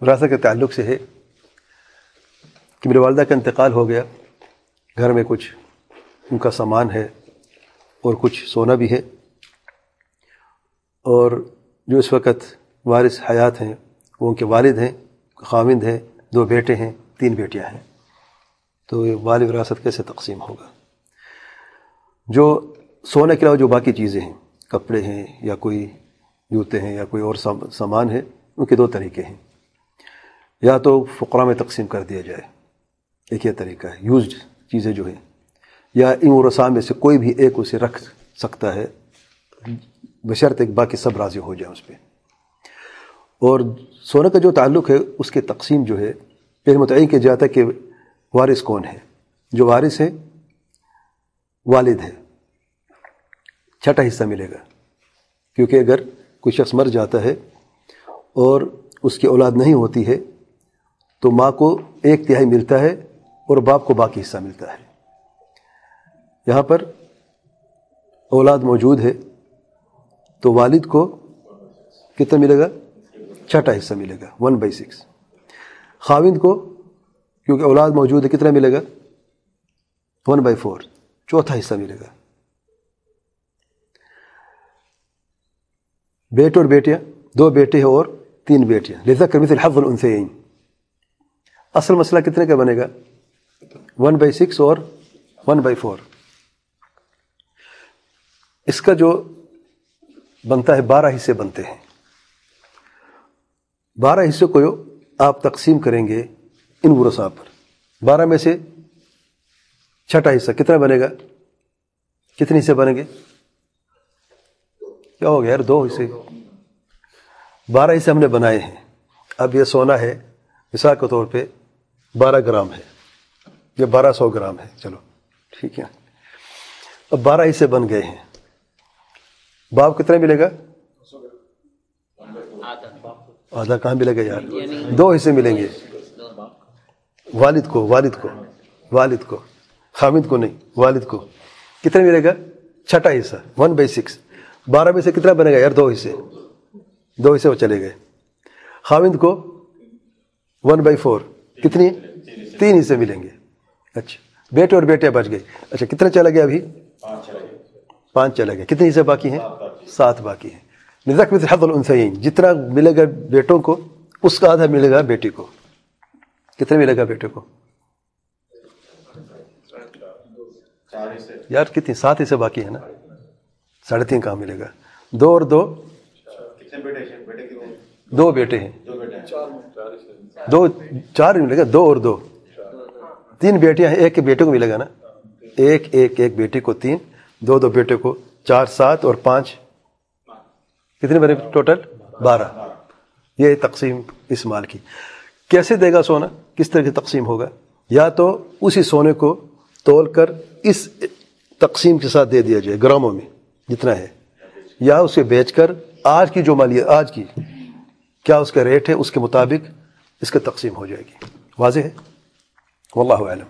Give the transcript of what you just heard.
وراثت کے تعلق سے ہے کہ میرے والدہ کا انتقال ہو گیا، گھر میں کچھ ان کا سامان ہے اور کچھ سونا بھی ہے۔ اور جو اس وقت وارث حیات ہیں، وہ ان کے والد ہیں، خاوند ہیں، دو بیٹے ہیں، تین بیٹیاں ہیں۔ تو یہ والد وراثت کیسے تقسیم ہوگا؟ جو سونے کے علاوہ جو باقی چیزیں ہیں، کپڑے ہیں یا کوئی جوتے ہیں یا کوئی اور سامان ہے، ان کے دو طریقے ہیں۔ یا تو فقرہ میں تقسیم کر دیا جائے۔ ایک یہ طریقہ ہے۔ یوزڈ چیزیں جو ہیں، یا ان ورثاء میں سے کوئی بھی ایک اسے رکھ سکتا ہے۔ بشرط ایک باقی سب راضی ہو جائے اس پہ۔ اور سونے کا جو تعلق ہے، اس کے تقسیم جو ہے پھر متعین کیا جاتا ہے کہ وارث کون ہے۔ جو وارث ہے، والد ہے۔ چھٹا حصہ ملے گا۔ کیونکہ اگر کوئی شخص مر جاتا ہے اور اس کی اولاد نہیں ہوتی ہے تو ماں کو ایک تہائی ملتا ہے اور باپ کو باقی حصہ ملتا ہے۔ یہاں پر اولاد موجود ہے۔ تو والد کو کتنا ملے گا؟ چھٹا حصہ ملے گا، ون بائی سکس۔ خاوند کو، کیونکہ اولاد موجود ہے، کتنا ملے گا؟ One by four. چوتھا حصہ ملے گا۔ بیٹے اور بیٹیاں، دو بیٹے ہیں اور تین بیٹیاں۔ لذا کرمی سے الحف ان سے اصل مسئلہ کتنے کا بنے گا؟ ون بائی سکس اور ون بائی فور اس کا جو بنتا ہے بارہ حصے بنتے ہیں۔ بارہ حصے کو آپ تقسیم کریں گے ان ورسا پر۔ بارہ میں سے چھٹا حصہ کتنا بنے گا؟ کتنے حصے بنیں گے؟ کیا ہو گیا یار؟ دو حصے۔ بارہ حصے ہم نے بنائے ہیں۔ اب یہ سونا ہے مثال کے طور پہ۔ بارہ گرام ہے۔ یہ بارہ سو گرام ہے۔ چلو، ٹھیک ہے۔ اب بارہ حصے بن گئے ہیں۔ باپ کتنا ملے گا؟ آدھا۔ کہاں ملے گا یار؟ دو حصے ملیں گے۔ والد کو والد کو والد کو۔ حامد کو نہیں، والد کو۔ کتنا ملے گا؟ چھٹا حصہ ون بائی سکس بارہ میں سے کتنا بنے گا یار؟ دو حصے دو حصے وہ چلے گئے۔ حامد کو ون بائی فور کتنی؟ تین حصے ملیں گے۔ اچھا بیٹے اور بیٹے بچ اچھا، گئے اچھا کتنا چلا گیا ابھی؟ پانچ چلا گیا کتنے حصے باقی ہیں؟ سات باقی ہیں۔ نزک میں سے حد النسین جتنا ملے گا بیٹوں کو، اس کا آدھا ملے گا بیٹی کو۔ کتنے ملے گا بیٹے کو؟ یار، کتنی؟ سات حصے باقی ہے نا۔ ساڑھے تین کہاں ملے گا؟ دو اور دو؟ دو بیٹے ہیں۔ دو، چار ملے گا، دو اور دو۔ تین بیٹیاں ہیں، ایک کے بیٹے کو ملے گا نا۔ ایک ایک ایک بیٹی کو تین، دو دو بیٹے کو چار، سات اور پانچ۔ کتنے بنے ٹوٹل؟ بارہ۔ یہ تقسیم اس مال کی۔ کیسے دے گا سونا؟ کس طرح کی تقسیم ہوگا؟ یا تو اسی سونے کو تول کر اس تقسیم کے ساتھ دے دیا جائے، گراموں میں، جتنا ہے۔ یا اسے بیچ کر آج کی جو مالیت آج کی۔ کیا اس کا ریٹ ہے؟ اس کے مطابق اس کا تقسیم ہو جائے گی۔ واضح ہے؟ واللہ علم